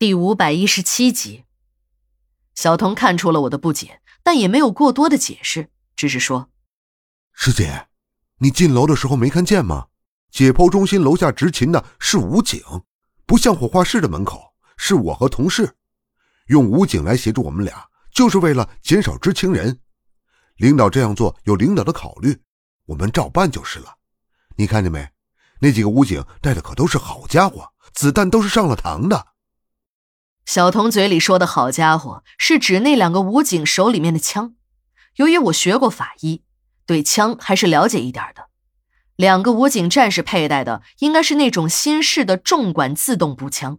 第五百一十七集，小童看出了我的不解，但也没有过多的解释，只是说：“师姐，你进楼的时候没看见吗？解剖中心楼下执勤的是武警，不像火化室的门口是我和同事，用武警来协助我们俩，就是为了减少知情人。领导这样做有领导的考虑，我们照办就是了。你看见没？那几个武警带的可都是好家伙，子弹都是上了膛的。”小童嘴里说的好家伙，是指那两个武警手里面的枪。由于我学过法医，对枪还是了解一点的。两个武警战士佩戴的应该是那种新式的重管自动步枪。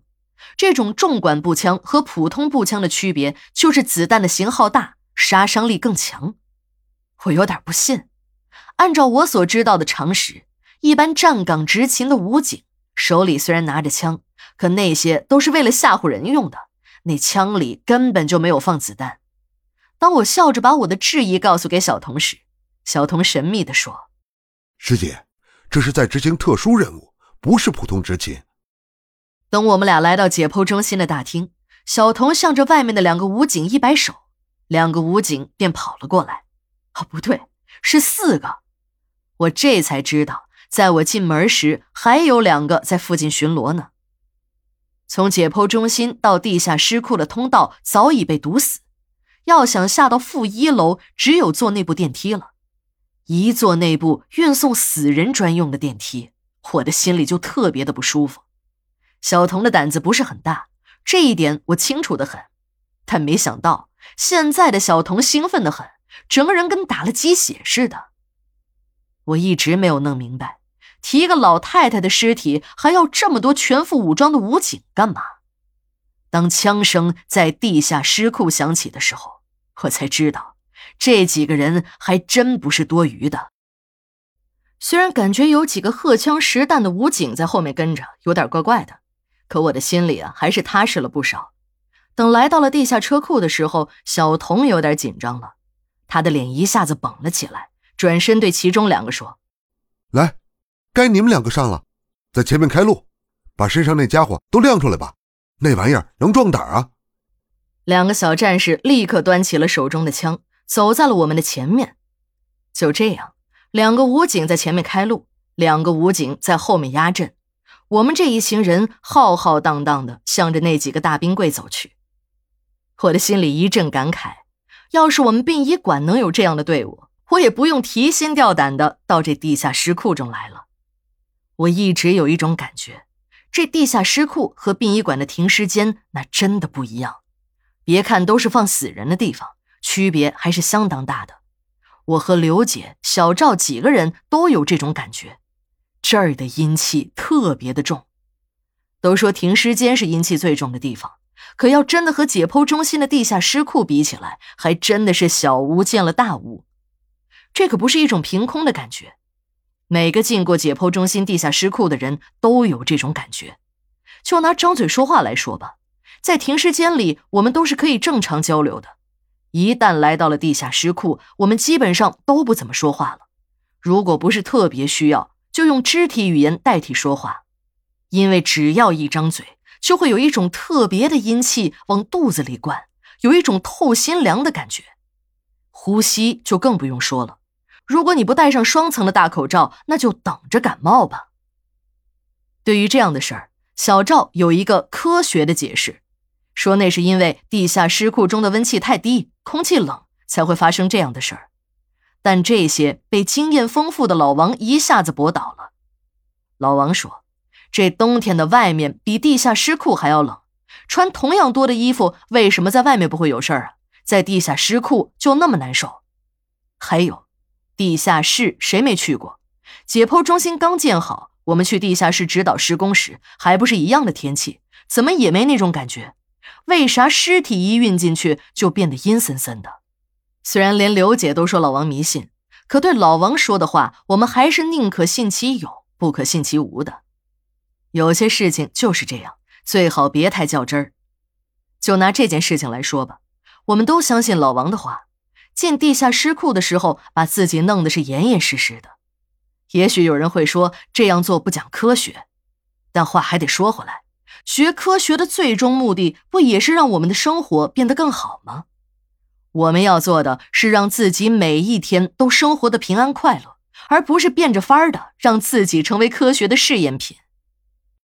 这种重管步枪和普通步枪的区别，就是子弹的型号大，杀伤力更强。我有点不信。按照我所知道的常识，一般站岗执勤的武警手里虽然拿着枪。可那些都是为了吓唬人用的，那枪里根本就没有放子弹。当我笑着把我的质疑告诉给小童时，小童神秘地说：“师姐，这是在执行特殊任务，不是普通执勤。”等我们俩来到解剖中心的大厅，小童向着外面的两个武警一摆手，两个武警便跑了过来。哦，不对，是四个。我这才知道，在我进门时还有两个在附近巡逻呢。从解剖中心到地下尸库的通道早已被堵死，要想下到负一楼，只有坐那部电梯了。一坐那部运送死人专用的电梯，我的心里就特别的不舒服。小童的胆子不是很大，这一点我清楚的很，但没想到现在的小童兴奋的很，整个人跟打了鸡血似的。我一直没有弄明白。提个老太太的尸体，还要这么多全副武装的武警干嘛？当枪声在地下尸库响起的时候，我才知道，这几个人还真不是多余的。虽然感觉有几个荷枪实弹的武警在后面跟着，有点怪怪的，可我的心里啊，还是踏实了不少。等来到了地下车库的时候，小童有点紧张了，他的脸一下子绷了起来，转身对其中两个说：“来。”该你们两个上了，在前面开路，把身上那家伙都亮出来吧，那玩意儿能壮胆啊！两个小战士立刻端起了手中的枪，走在了我们的前面。就这样，两个武警在前面开路，两个武警在后面压阵。我们这一行人浩浩荡荡的向着那几个大冰柜走去。我的心里一阵感慨：要是我们殡仪馆能有这样的队伍，我也不用提心吊胆的到这地下尸库中来了。我一直有一种感觉，这地下尸库和殡仪馆的停尸间那真的不一样。别看都是放死人的地方，区别还是相当大的。我和刘姐、小赵几个人都有这种感觉，这儿的阴气特别的重。都说停尸间是阴气最重的地方，可要真的和解剖中心的地下尸库比起来，还真的是小巫见了大巫。这可不是一种凭空的感觉。每个进过解剖中心地下尸库的人都有这种感觉。就拿张嘴说话来说吧，在停尸间里，我们都是可以正常交流的。一旦来到了地下尸库，我们基本上都不怎么说话了。如果不是特别需要，就用肢体语言代替说话。因为只要一张嘴，就会有一种特别的阴气往肚子里灌，有一种透心凉的感觉。呼吸就更不用说了。如果你不戴上双层的大口罩，那就等着感冒吧。对于这样的事儿，小赵有一个科学的解释，说那是因为地下尸库中的温气太低，空气冷，才会发生这样的事儿。但这些被经验丰富的老王一下子驳倒了。老王说：“这冬天的外面比地下尸库还要冷，穿同样多的衣服，为什么在外面不会有事儿啊？在地下尸库就那么难受？还有。”地下室谁没去过？解剖中心刚建好，我们去地下室指导施工时，还不是一样的天气？怎么也没那种感觉？为啥尸体一运进去就变得阴森森的？虽然连刘姐都说老王迷信，可对老王说的话，我们还是宁可信其有，不可信其无的。有些事情就是这样，最好别太较真儿。就拿这件事情来说吧，我们都相信老王的话。进地下尸库的时候，把自己弄得是严严实实的。也许有人会说这样做不讲科学，但话还得说回来，学科学的最终目的不也是让我们的生活变得更好吗？我们要做的是让自己每一天都生活的平安快乐，而不是变着法儿的让自己成为科学的试验品。